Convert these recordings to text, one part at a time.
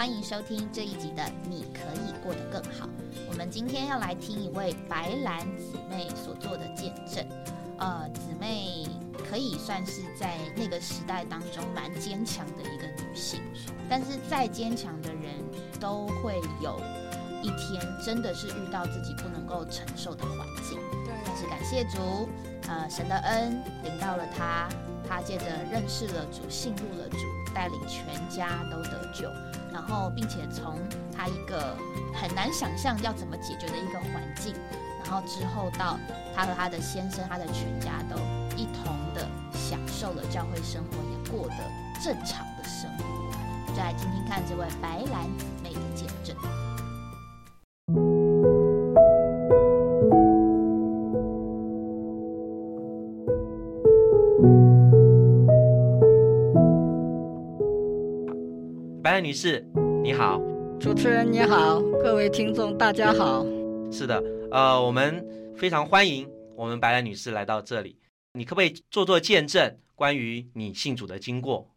欢迎收听这一集的《你可以过得更好》。我们今天要来听一位白兰姊妹所做的见证。呃，姊妹可以算是在那个时代当中蛮坚强的一个女性，但是再坚强的人都会有一天真的是遇到自己不能够承受的环境。对，但是感谢主，呃，神的恩领到了她，她借着认识了主，信入了主，带领全家都得救，然后并且从他一个很难想象要怎么解决的一个环境，然后之后到他和他的先生、他的全家都一同的享受了教会生活，也过得正常的生活。就来听听看这位白兰姊妹的见证。女士，你好。主持人你好，各位听众大家好。是的，呃，我们非常欢迎我们白兰女士来到这里。你可不可以做做见证，关于你信主的经过？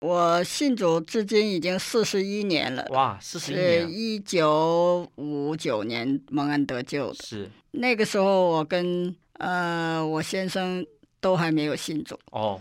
我信主至今已经四十一年了，哇，四十一是年，一九五九年蒙恩得救的。是那个时候我跟呃我先生都还没有信主，哦，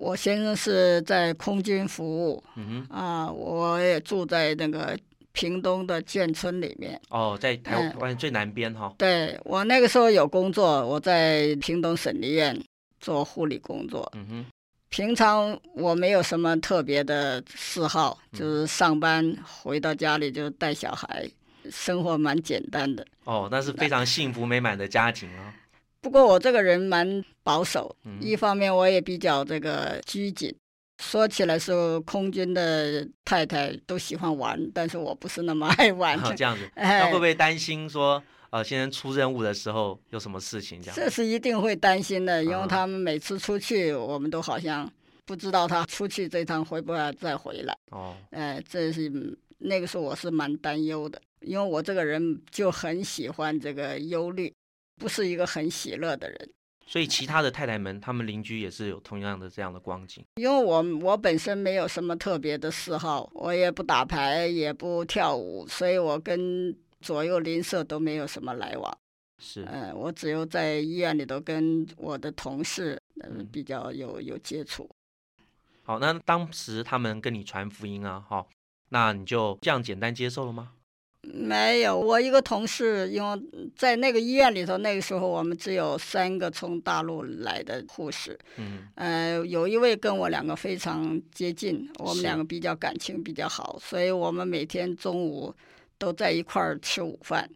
我先生是在空军服务嗯哼，啊，我也住在那个屏东的眷村里面。哦，在台嗯湾最南边哈，对我那个时候有工作，我在屏东省立院做护理工作。嗯哼，平常我没有什么特别的嗜好，嗯就是上班回到家里就带小孩，生活蛮简单的。哦，那是非常幸福美满的家庭哦。不过我这个人蛮保守，嗯一方面我也比较这个拘谨。说起来是空军的太太都喜欢玩，但是我不是那么爱玩。哦，这样子，那哎会不会担心说，呃，先生出任务的时候有什么事情这样？这是一定会担心的，因啊为他们每次出去，我们都好像不知道他出去这趟会不会再回来。哦，哎，这是嗯那个时候我是蛮担忧的，因为我这个人就很喜欢这个忧虑，不是一个很喜乐的人。所以其他的太太们，他们邻居也是有同样的这样的光景。因为我我本身没有什么特别的嗜好，我也不打牌，也不跳舞，所以我跟左右邻舍都没有什么来往。是，呃，我只有在医院里头跟我的同事呃嗯比较有有接触。好，那当时他们跟你传福音啊，哈、那你就这样简单接受了吗？没有，我一个同事，因为在那个医院里头，那个时候我们只有三个从大陆来的护士，嗯，呃，有一位跟我两个非常接近，我们两个比较感情比较好，所以我们每天中午都在一块儿吃午饭。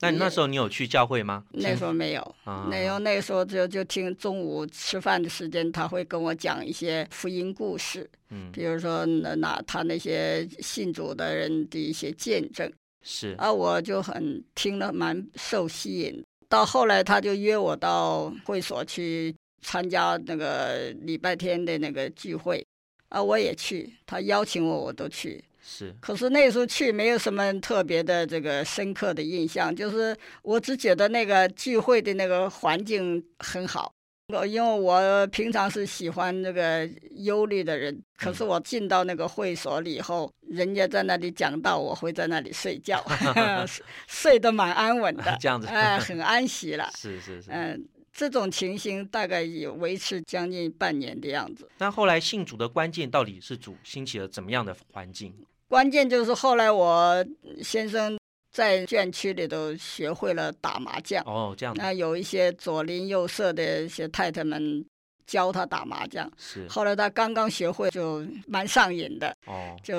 那你那时候你有去教会吗？那时候没有，啊，那时候那个时候就就听中午吃饭的时间，他会跟我讲一些福音故事，嗯，比如说那那他那些信主的人的一些见证。是，啊，我就很听了蛮受吸引。到后来，他就约我到会所去参加那个礼拜天的那个聚会，啊，我也去，他邀请我，我都去。是，可是那时候去没有什么特别的这个深刻的印象，就是我只觉得那个聚会的那个环境很好。呃因为我平常是喜欢那个忧虑的人，可是我进到那个会所里以后，人家在那里讲道，我会在那里睡觉，睡得蛮安稳的，这样子哎、很安息了。是是是。嗯、这种情形大概也维持将近半年的样子。那后来信主的关键到底是主兴起了怎么样的环境？关键就是后来我先生在眷区里头学会了打麻将，哦，这样那有一些左邻右舍的一些太太们教他打麻将。是后来他刚刚学会，就蛮上瘾的，哦，就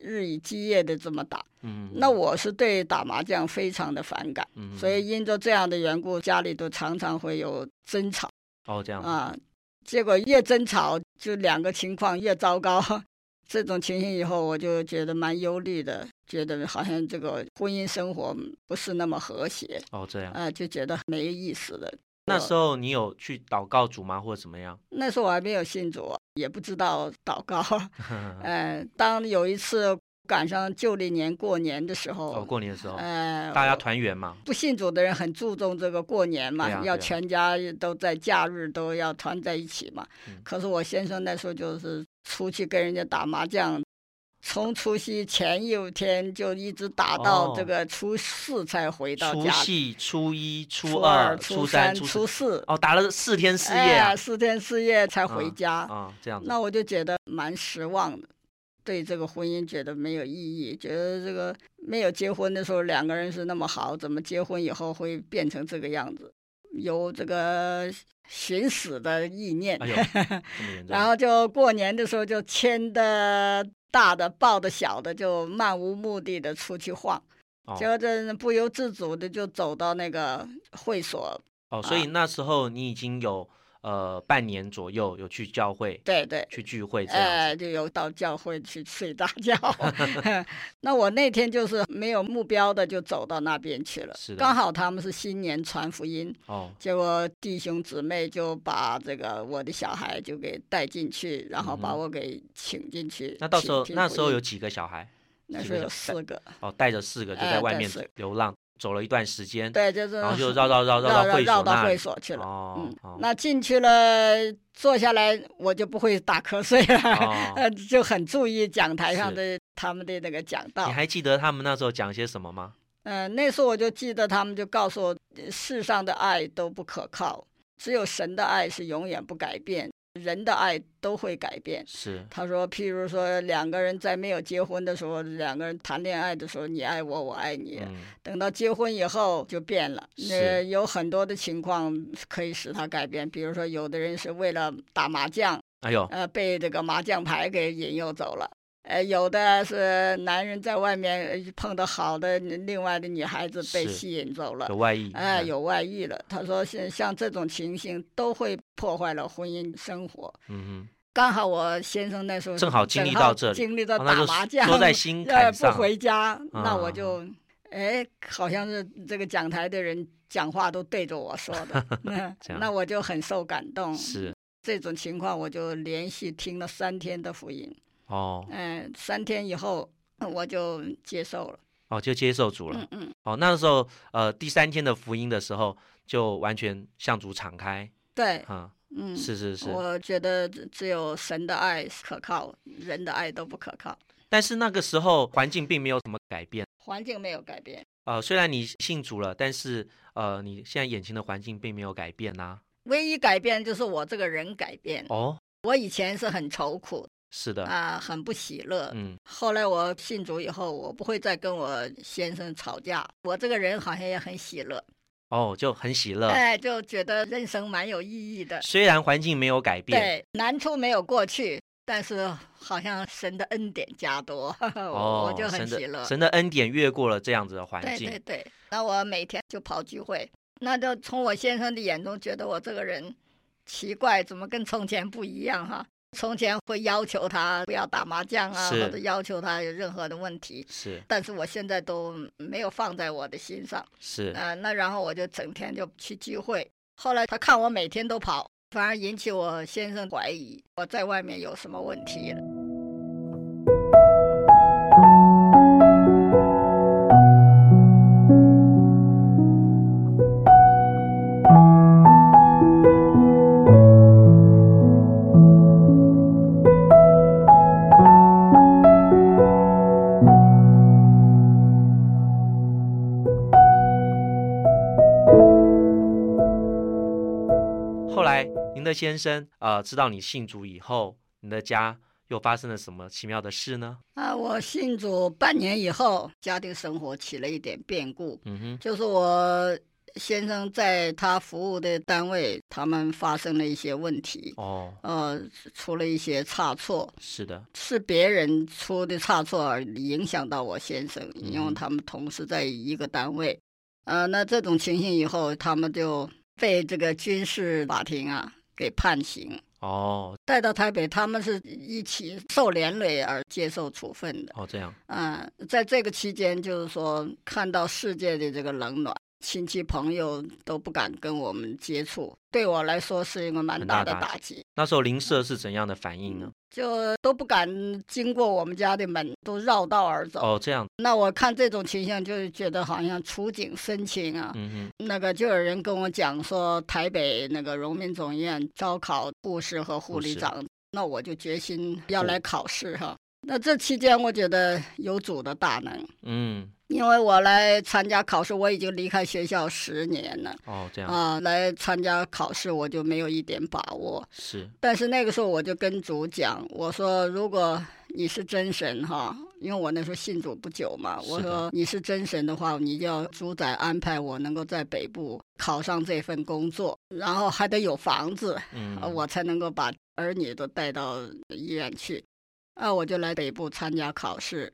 日以继夜的这么打。嗯，那我是对打麻将非常的反感，嗯，所以因着这样的缘故，家里都常常会有争吵哦这样啊。结果越争吵，就两个情况越糟糕。这种情形以后，我就觉得蛮忧虑的，觉得好像这个婚姻生活不是那么和谐，哦这样。啊，就觉得没意思了。那时候你有去祷告主吗，或者怎么样？那时候我还没有信主，也不知道祷告。呃，当有一次赶上旧历年过年的时候，哦，过年的时候，呃，大家团圆嘛，不信主的人很注重这个过年嘛，要全家都在假日都要团在一起嘛。嗯可是我先生那时候就是出去跟人家打麻将，从除夕前一天就一直打到哦这个初四才回到除家除。夕、初一、初初二、初初三、初初四，哦，打了四天四夜四天四夜才回嗯家。啊，这样，那我就觉得蛮失望的，对这个婚姻觉得没有意义，觉得这个没有结婚的时候两个人是那么好，怎么结婚以后会变成这个样子？有这个寻死的意念，然后就过年的时候就签的大的抱着小的，就漫无目的的出去晃，哦。结果这不由自主的就走到那个会所，哦，所以那时候你已经有呃半年左右有去教会对对，去聚会这样哎，就有到教会去睡大觉。那我那天就是没有目标的，就走到那边去了。是的刚好他们是新年传福音，哦，结果弟兄姊妹就把这个我的小孩就给带进去，然后把我给请进去。那到时候那时候有几个小孩？那时候有四个，哦，带着四个就哎在外面流浪，走了一段时间，对，就是然后就绕绕绕绕到会绕到会所去了。哦嗯，哦，那进去了，坐下来我就不会打瞌睡了，哦呃，就很注意讲台上的他们的那个讲道你。还记得他们那时候讲些什么吗？嗯、那时候我就记得他们就告诉我，呃世上的爱都不可靠，只有神的爱是永远不改变，人的爱都会改变。是他说，譬如说两个人在没有结婚的时候，两个人谈恋爱的时候，你爱我，我爱你。嗯，等到结婚以后就变了，是呃，有很多的情况可以使他改变。比如说，有的人是为了打麻将，哎呦，呃，被这个麻将牌给引诱走了。呃，有的是男人在外面呃碰到好的另外的女孩子被吸引走了有，外遇，哎、嗯，有外遇了。他说像像这种情形都会破坏了婚姻生活。嗯刚好我先生那时候正好经历到这里经历到打麻将，说在心呃不坎上，回家，那我嗯就哎，好像是这个讲台的人讲话都对着我说的，那那我就很受感动。是这种情况，我就连续听了三天的福音。哦嗯，三天以后我就接受了。哦，就接受主了嗯。嗯，哦，那时候呃第三天的福音的时候，就完全向主敞开，对，啊，嗯，是是是。我觉得只只有神的爱是可靠，人的爱都不可靠。但是那个时候环境并没有什么改变，环境没有改变，呃，虽然你信主了，但是呃，你现在眼前的环境并没有改变呐、唯一改变就是我这个人改变。哦，我以前是很愁苦是的，啊、很不喜乐。嗯，后来我信主以后，我不会再跟我先生吵架。我这个人好像也很喜乐，哦，就很喜乐。哎，就觉得人生蛮有意义的。虽然环境没有改变，对，难处没有过去，但是好像神的恩典加多，我哦，我就很喜乐的。神的恩典越过了这样子的环境，对对对，那我每天就跑聚会，那就从我先生的眼中觉得我这个人奇怪，怎么跟从前不一样哈？从前会要求他不要打麻将啊，或者要求他有任何的问题，是但是我现在都没有放在我的心上。是，呃，那然后我就整天就去聚会。后来他看我每天都跑，反而引起我先生怀疑我在外面有什么问题了。先生呃知道你信主以后，你的家又发生了什么奇妙的事呢？啊，我信主半年以后，家庭生活起了一点变故，嗯哼，就是我先生在他服务的单位，他们发生了一些问题，哦，呃，出了一些差错，是的，是别人出的差错而影响到我先生，因为嗯他们同时在一个单位，呃，那这种情形以后，他们就被这个军事法庭啊给判刑。哦带到台北，他们是一起受连累而接受处分的。哦这样，嗯，在这个期间，就是说看到世界的这个冷暖，亲戚朋友都不敢跟我们接触，对我来说是一个蛮大大的打打击。那时候邻舍是怎样的反应呢？就都不敢经过我们家的门，都绕道而走。哦，这样，那我看这种情形，就是觉得好像触景生情啊。嗯哼，那个就有人跟我讲说，台北那个荣民总医院招考护士和护理长，那我就决心要来考试哈。那这期间，我觉得有主的大能，嗯，因为我来参加考试，我已经离开学校十年了哦，这样啊，来参加考试我就没有一点把握。是，但是那个时候我就跟主讲，我说如果你是真神哈，因为我那时候信主不久嘛，我说你是真神的话，你就要主宰安排我能够在北部考上这份工作，然后还得有房子，嗯啊，我才能够把儿女都带到医院去。啊，我就来北部参加考试，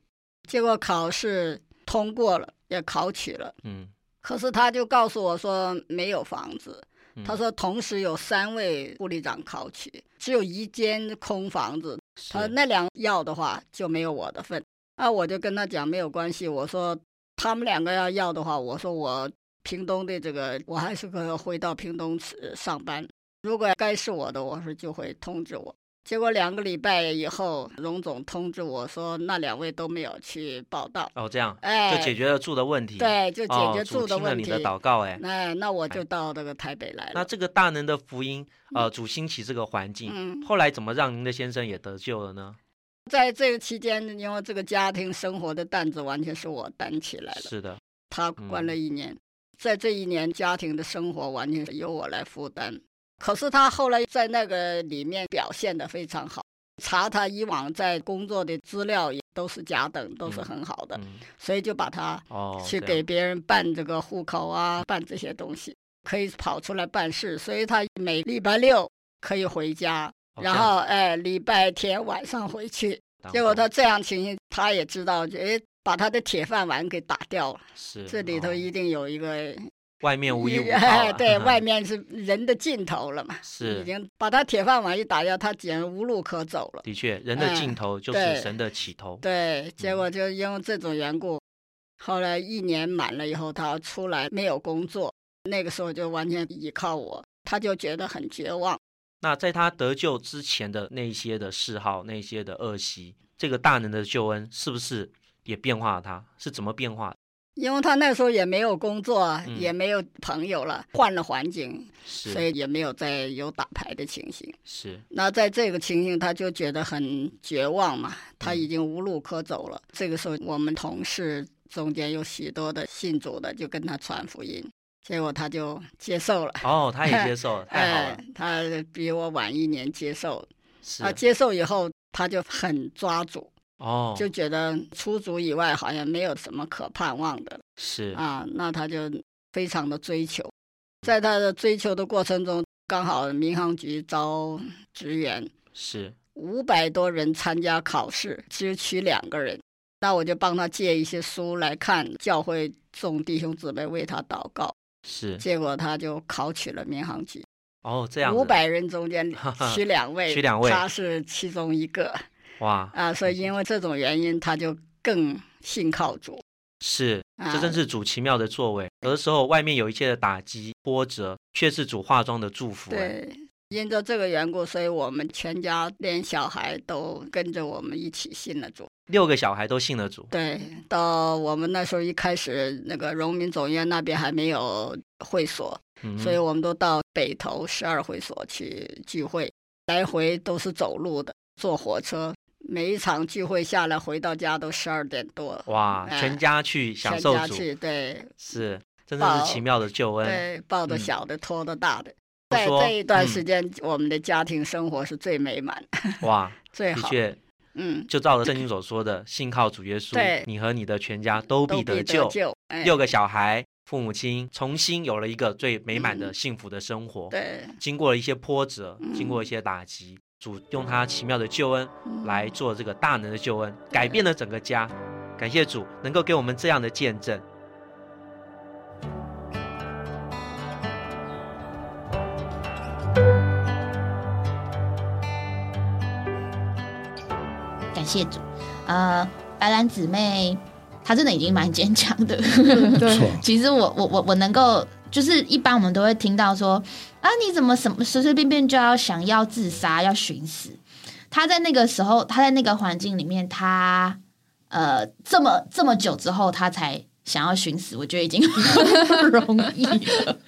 结果考试通过了，也考取了。嗯，可是他就告诉我说没有房子，嗯他说同时有三位护理长考取，只有一间空房子。他说那两要的话就没有我的份。啊，我就跟他讲没有关系，我说他们两个要要的话，我说我屏东的这个我还是可以回到屏东呃上班。如果该是我的，我说就会通知我。结果两个礼拜以后，荣总通知我说那两位都没有去报道，哦，这样哎，就解决了住的问题，，对，就解哦，决住的问题。听了你的祷告，哎，那那我就到这个台北来了。那这个大能的福音，呃，主兴起这个环境，嗯，后来怎么让您的先生也得救了呢？在这个期间，因为这个家庭生活的担子完全是我担起来了。是的，他关了一年，在这一年家庭的生活完全是由我来负担。可是他后来在那个里面表现的非常好，查他以往在工作的资料也都是甲等，都是很好的，嗯，所以就把他哦，去给别人办这个户口啊，办这些东西，可以跑出来办事，所以他每礼拜六可以回家，然后哎礼拜天晚上回去。结果他这样情形，他也知道，哎，把他的铁饭碗给打掉了。是这里头哦一定有一个，外面无一无靠哎，对，外面是人的尽头了嘛，是已经把他铁饭碗一打掉，他简直无路可走了。的确，人的哎尽头就是神的起头，对，结果就因为这种缘故，后来一年满了以后，他出来没有工作，那个时候就完全依靠我，他就觉得很绝望。那在他得救之前的那些的嗜好、那些的恶习，这个大能的救恩是不是也变化了他？是怎么变化的？因为他那时候也没有工作，嗯也没有朋友了，换了环境，所以也没有再有打牌的情形。是，那在这个情形，他就觉得很绝望嘛，他嗯已经无路可走了。这个时候，我们同事中间有许多的信主的，就跟他传福音，结果他就接受了。哦，他也接受了，太好了哎，，他比我晚一年接受，是啊，接受以后他就很抓住，哦，就觉得出族以外好像没有什么可盼望的。了是。啊，那他就非常的追求，在他的追求的过程中，刚好民航局招职员，是。五百多人参加考试，只有取两个人。那我就帮他借一些书来看，教会众弟兄姊妹为他祷告。是。结果他就考取了民航局，哦，这。样五百人中间取两位，取两位。他是其中一个哇，啊。所以因为这种原因，他就更信靠主。是啊这真是主奇妙的作为。有的时候外面有一切的打击波折，却是主化妆的祝福。哎，对，因着这个缘故，所以我们全家连小孩都跟着我们一起信了主。六个小孩都信了主。对，到我们那时候一开始，那个荣民总院那边还没有会所，嗯，所以我们都到北头十二会所去聚会，来回都是走路的，坐火车。每一场聚会下来，回到家都十二点多，哇，哎全家去享受主，家去，对是真的是奇妙的救恩。对，抱着嗯小的，拖着大的。在这一段嗯时间，我们的家庭生活是最美满、哇，最好。的确，嗯，就照着圣经所说的，信靠主耶稣对，你和你的全家都都必得得救。六个小孩，父母亲重新有了一个最美满的嗯幸福的生活。对，经过了一些波折，嗯经过一些打击，主用他奇妙的救恩嗯来做这个大能的救恩，改变了整个家。感谢主能够给我们这样的见证。感谢主。呃，白兰姊妹她真的已经蛮坚强的。对，其实我我我我能够，就是一般我们都会听到说啊，你怎么什么随随便便就要想要自杀，要寻死？他在那个时候，他在那个环境里面，他呃这么这么久之后，他才想要寻死，我觉得已经 很不容易了。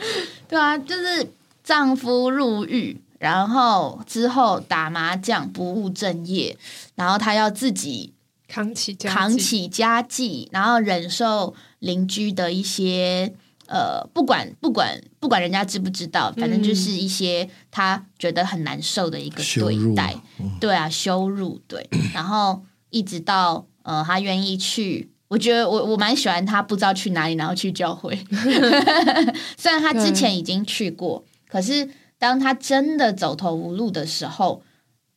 对啊，就是丈夫入狱，然后之后打麻将不务正业，然后她要自己扛起家扛起家计，然后忍受邻居的一些呃，不管不管不管人家知不知道，反正就是一些他觉得很难受的一个对待，对啊，羞辱，对，然后一直到呃，他愿意去。我觉得我我蛮喜欢他不知道去哪里，然后去教会。虽然他之前已经去过，可是当他真的走投无路的时候，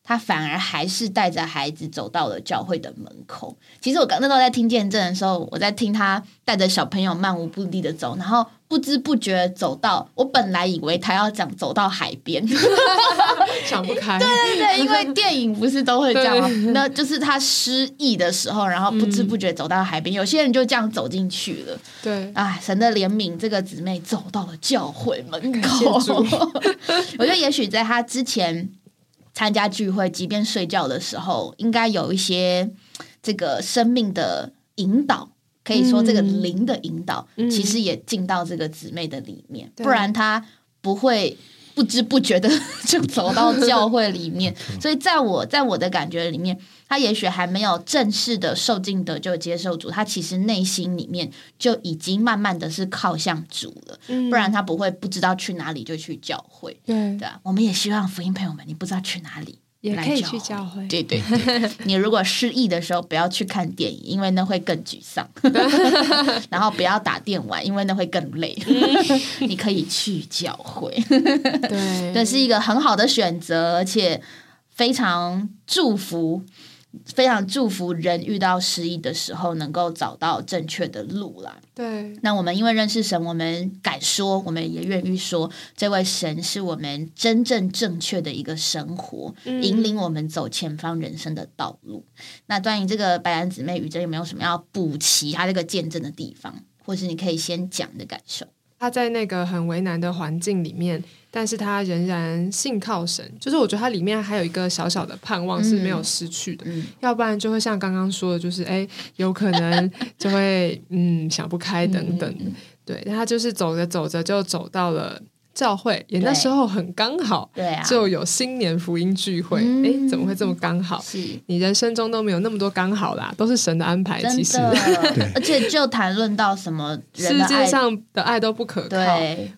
他反而还是带着孩子走到了教会的门口。其实我刚那时候在听见证的时候，我在听他带着小朋友漫无目的的走，然后不知不觉走到，我本来以为他要讲走到海边，想不开，对对，因为电影不是都会这样吗？那就是他失忆的时候，然后不知不觉走到海边，有些人就这样走进去了。对，哎，神的怜悯，这个姊妹走到了教会门口。我觉得也许在他之前参加聚会，即便睡觉的时候，应该有一些这个生命的引导。可以说，这个嗯灵的引导，嗯其实也进到这个姊妹的里面，对不然她不会不知不觉的 就走到教会里面。所以，在我在我的感觉里面，他也许还没有正式的受尽得救接受主，他其实内心里面就已经慢慢的是靠向主了。嗯不然他不会不知道去哪里就去教会，对对啊。我们也希望福音朋友们，你不知道去哪里，也可以去教会，对对对，你如果失忆的时候，不要去看电影，因为那会更沮丧。然后不要打电玩，因为那会更累。你可以去教会，对，这是一个很好的选择，而且非常祝福。非常祝福人遇到失意的时候，能够找到正确的路啦。对，那我们因为认识神，我们敢说，我们也愿意说，这位神是我们真正正确的一个生活，嗯引领我们走前方人生的道路。那关于这个白兰姊妹雨珍有没有什么要补齐她这个见证的地方，或是你可以先讲你的感受？他在那个很为难的环境里面，但是他仍然信靠神。就是我觉得他里面还有一个小小的盼望是没有失去的，嗯要不然就会像刚刚说的，就是哎，有可能就会嗯想不开等等。嗯对，但他就是走着走着就走到了教会，也那对时候很刚好，对啊，就有新年福音聚会。嗯哎、怎么会这么刚好？是你人生中都没有那么多刚好啦，都是神的安排。其实，而且就谈论到什么世界，上的爱都不可靠，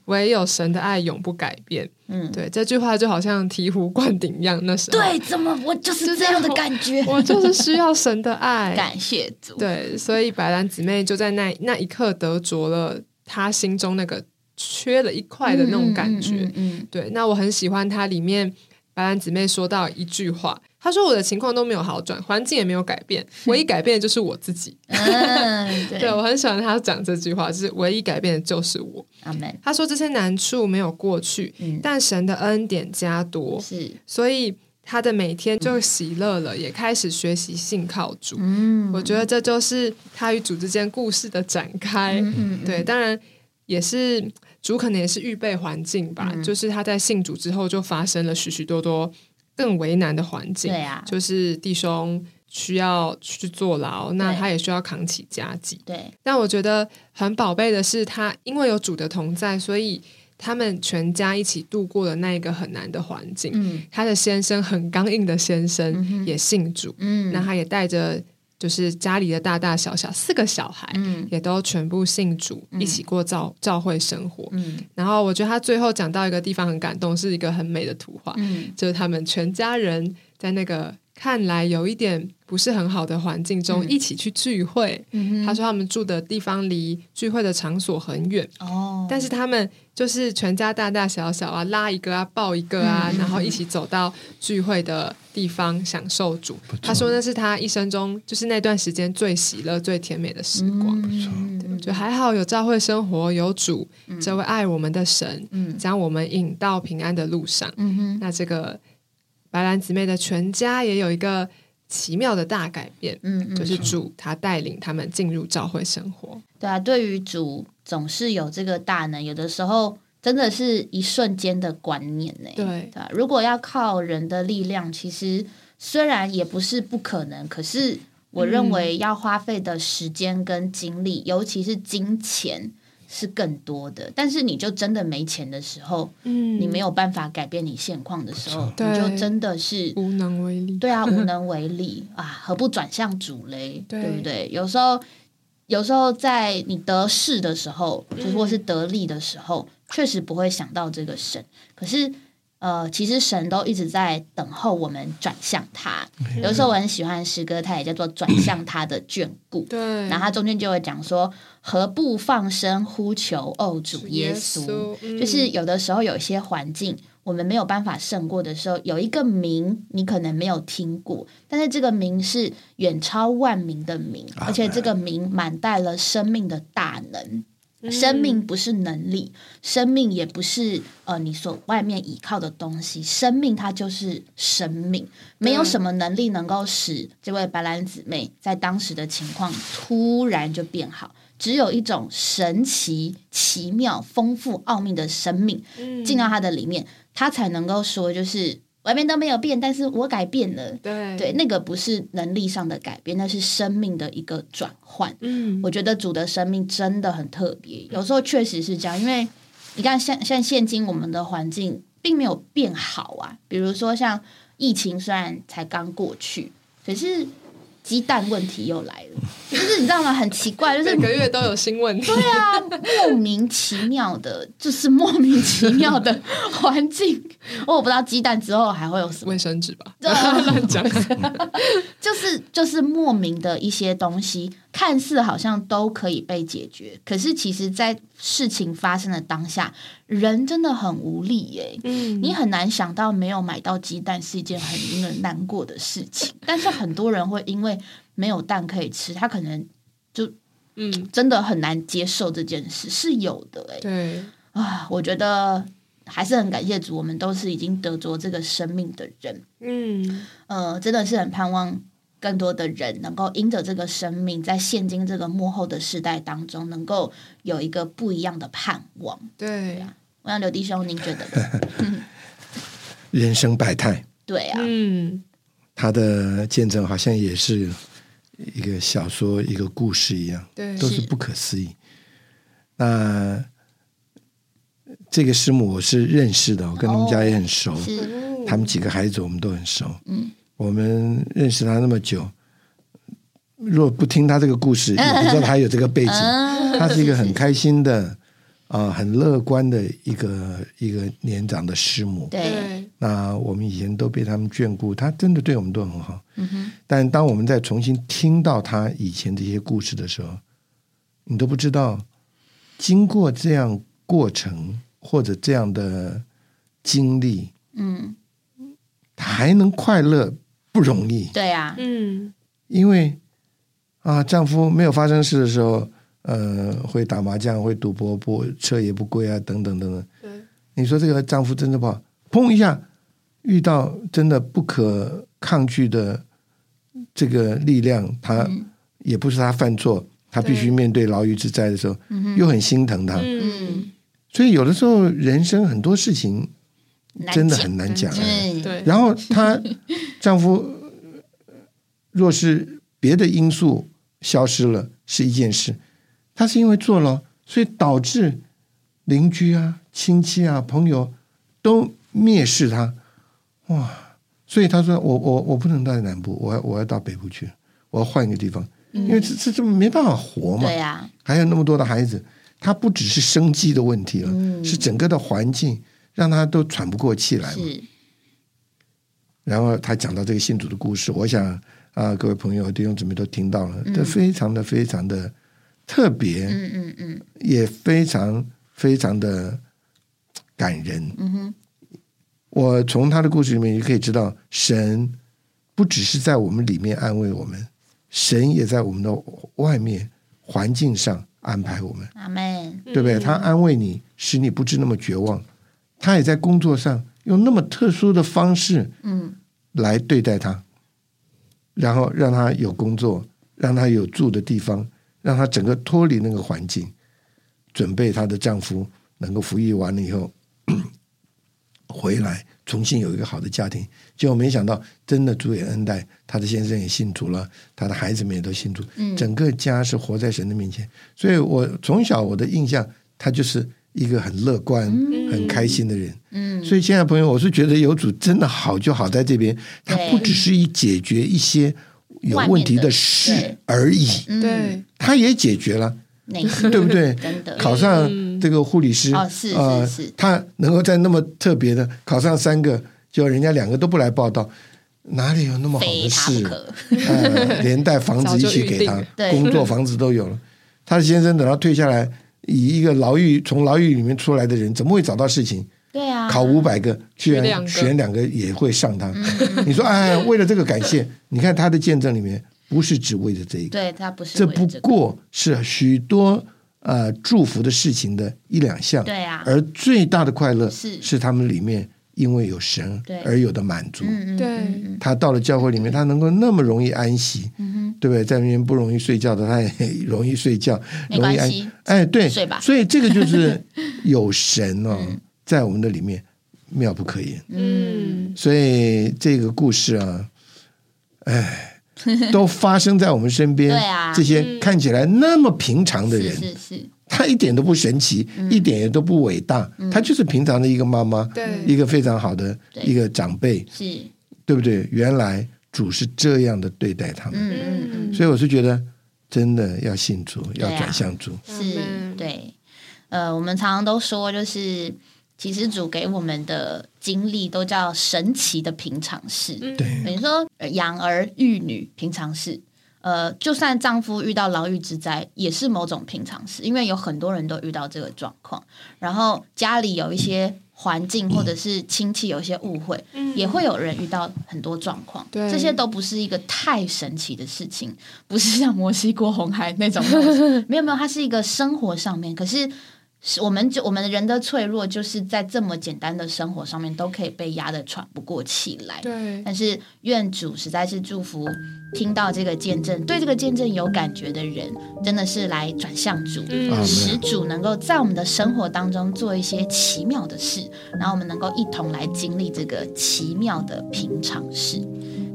唯有神的爱永不改变。嗯，对，这句话就好像醍醐灌顶一样。那时候，对，怎么我就是这样的感觉？我就是需要神的爱。感谢主，对，所以白兰姊妹就在那那一刻得着了她心中那个缺了一块的那种感觉。嗯嗯嗯对，那我很喜欢它里面白兰姊妹说到一句话，她说我的情况都没有好转，环境也没有改变，唯一改变的就是我自己。嗯，对对我很喜欢她讲这句话，就是唯一改变的就是我。阿门，她说这些难处没有过去，嗯，但神的恩典加多，是，所以他的每天就喜乐了，也开始学习信靠主。嗯，我觉得这就是他与主之间故事的展开。嗯嗯，对，当然也是主可能也是预备环境吧，嗯。就是他在信主之后就发生了许许多多更为难的环境，对啊，就是弟兄需要去坐牢，那他也需要扛起家计。对，但我觉得很宝贝的是，他因为有主的同在，所以他们全家一起度过了那一个很难的环境。嗯。他的先生很刚硬的先嗯生哼。也信主，嗯，那他也带着就是家里的大大小小四个小孩，嗯。也都全部信主，嗯。一起过教教会生活。嗯。然后我觉得他最后讲到一个地方很感动，是一个很美的图画，嗯。就是他们全家人在那个看来有一点不是很好的环境中嗯。一起去聚会。嗯，他说他们住的地方离聚会的场所很远，哦，但是他们就是全家大大小小啊，拉一个啊，抱一个啊，然后一起走到聚会的地方享受主。他说那是他一生中就是那段时间最喜乐、最甜美的时光。嗯，就还好有教会生活，有主、这位爱我们的神，嗯将我们引到平安的路上。嗯哼，那这个白兰姊妹的全家也有一个奇妙的大改变，嗯嗯，就是主他带领他们进入教会生活。对啊，对于主总是有这个大能，有的时候真的是一瞬间的观念呢。对，啊，如果要靠人的力量，其实虽然也不是不可能，可是我认为要花费的时间跟精力，尤其是金钱。是更多的，但是你就真的没钱的时候，嗯，你没有办法改变你现况的时候，你就真的是无能为力。对啊，无能为力啊，何不转向主嘞？对对不对？有时候，有时候在你得势的时候，就是或是得利的时候，确实不会想到这个神。可是，呃，其实神都一直在等候我们转向他。有时候我很喜欢诗歌，它也叫做转向他的眷顾。对，然后它中间就会讲说，何不放声呼求哦，主耶稣。嗯就是有的时候有一些环境我们没有办法胜过的时候，有一个名你可能没有听过，但是这个名是远超万名的名，而且这个名满带了生命的大能。生命不是能力，生命也不是呃你所外面依靠的东西，生命它就是生命，没有什么能力能够使这位白兰姊妹在当时的情况突然就变好。只有一种神奇、奇妙、丰富、奥秘的生命进到他的里面，他才能够说，就是外面都没有变，但是我改变了。对对，那个不是能力上的改变，那是生命的一个转换。嗯，我觉得主的生命真的很特别，有时候确实是这样，因为你看像像现今我们的环境并没有变好啊，比如说像疫情虽然才刚过去，可是鸡蛋问题又来了，就是你知道吗？很奇怪，就是每个月都有新问题。对啊，莫名其妙的，就是莫名其妙的 环境。我不知道鸡蛋之后还会有什么，卫生纸吧，对 乱讲。就是就是莫名的一些东西，看似好像都可以被解决，可是其实，在事情发生的当下，人真的很无力耶。嗯，你很难想到没有买到鸡蛋是一件很令人难过的事情，但是很多人会因为没有蛋可以吃，他可能就嗯，真的很难接受这件事，是有的哎。对，啊，我觉得还是很感谢主，我们都是已经得着这个生命的人，嗯，呃，真的是很盼望更多的人能够因着这个生命，在现今这个幕后的时代当中，能够有一个不一样的盼望。对，我想刘弟兄，您觉得呢？人生百态，对啊，嗯，他的见证好像也是一个小说、一个故事一样，对，都是不可思议。那这个师母我是认识的，我跟他们家也很熟，是，他们几个孩子我们都很熟。嗯，我们认识他那么久，如果不听他这个故事，也不知道他有这个背景。嗯他是一个很开心的啊、很乐观的一个一个年长的师母。对，那我们以前都被他们眷顾，他真的对我们都很好。嗯哼，但当我们再重新听到他以前这些故事的时候，你都不知道，经过这样过程或者这样的经历，嗯，他还能快乐不容易。对啊，嗯，因为啊，丈夫没有发生事的时候，呃，会打麻将，会赌博，不车也不归啊，等等等等。对，你说这个丈夫真的不好，砰一下遇到真的不可抗拒的这个力量，他嗯。也不是他犯错，他必须面对牢狱之灾的时候，嗯，又很心疼他。嗯，所以有的时候人生很多事情真的很难讲。嗯，对，然后她丈夫呃若是别的因素消失了是一件事，他是因为坐牢，所以导致邻居啊、亲戚啊、朋友都蔑视他，哇！所以他说：“我我我不能待在南部，我要我要到北部去，我要换一个地方，因为这这这没办法活嘛。对啊，还有那么多的孩子，他不只是生计的问题了，嗯是整个的环境让他都喘不过气来嘛。是，然后他讲到这个信主的故事，我想啊、各位朋友弟兄姊妹都听到了，嗯这非常的非常的特别，嗯嗯嗯也非常非常的感人。嗯哼，我从他的故事里面也可以知道，神不只是在我们里面安慰我们，神也在我们的外面环境上安排我们。阿门，对不对？他安慰你，使你不至那么绝望。他也在工作上用那么特殊的方式嗯来对待他。然后让她有工作，让她有住的地方，让她整个脱离那个环境，准备她的丈夫能够服役完了以后 回来，重新有一个好的家庭。结果没想到，真的主也恩待，她的先生也信主了，她的孩子们也都信主，嗯整个家是活在神的面前。所以我从小我的印象，她就是一个很乐观、很开心的人。嗯，所以，亲爱的朋友，我是觉得有主真的好，就好在这边，他不只是以解决一些有问题的事而已，嗯对，他也解决了，对不对？考上这个护理师，哦是呃是。是他能够在那么特别的考上三个，就人家两个都不来报道，哪里有那么好的事？连带房子一起给他工作房子都有了。他的先生等到退下来，以一个牢狱从牢狱里面出来的人，怎么会找到事情？对啊，考五百个，居然选两个也会上他。嗯。你说，哎，为了这个感谢，你看他的见证里面，不是只为了这一个，对他不是这不过是许多呃祝福的事情的一两项。对啊，而最大的快乐是。是他们里面因为有神而有的满足。嗯嗯对。他到了教会里面，他能够那么容易安息，嗯对不对？在那边不容易睡觉的，他也容易睡觉，容易安。哎，对，睡吧所以这个就是 有神哦，嗯在我们的里面妙不可言。嗯，所以这个故事啊，哎，都发生在我们身边。对啊这些看起来那么平常的人，是是，他一点都不神奇，一点也都不伟大，他就是平常的一个妈妈，对一个非常好的一个长辈，是，对不对？原来主是这样的对待他们，嗯嗯嗯，所以我是觉得真的要信主，要转向主。是对。呃，我们常常都说，就是其实主给我们的经历都叫神奇的平常事。对，等于说呃养儿育女平常事，呃，就算丈夫遇到牢狱之灾，也是某种平常事，因为有很多人都遇到这个状况。然后家里有一些环境或者是亲戚有一些误会，也会有人遇到很多状况。对这些都不是一个太神奇的事情，不是像摩西过红海那种，没有没有，它是一个生活上面，可是。是我们就我们人的脆弱，就是在这么简单的生活上面都可以被压得喘不过气来。对，但是愿主实在是祝福听到这个见证，对这个见证有感觉的人，真的是来转向主，嗯使主能够在我们的生活当中做一些奇妙的事，然后我们能够一同来经历这个奇妙的平常事。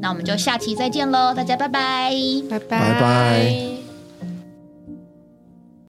那我们就下期再见喽，大家拜拜。拜拜拜拜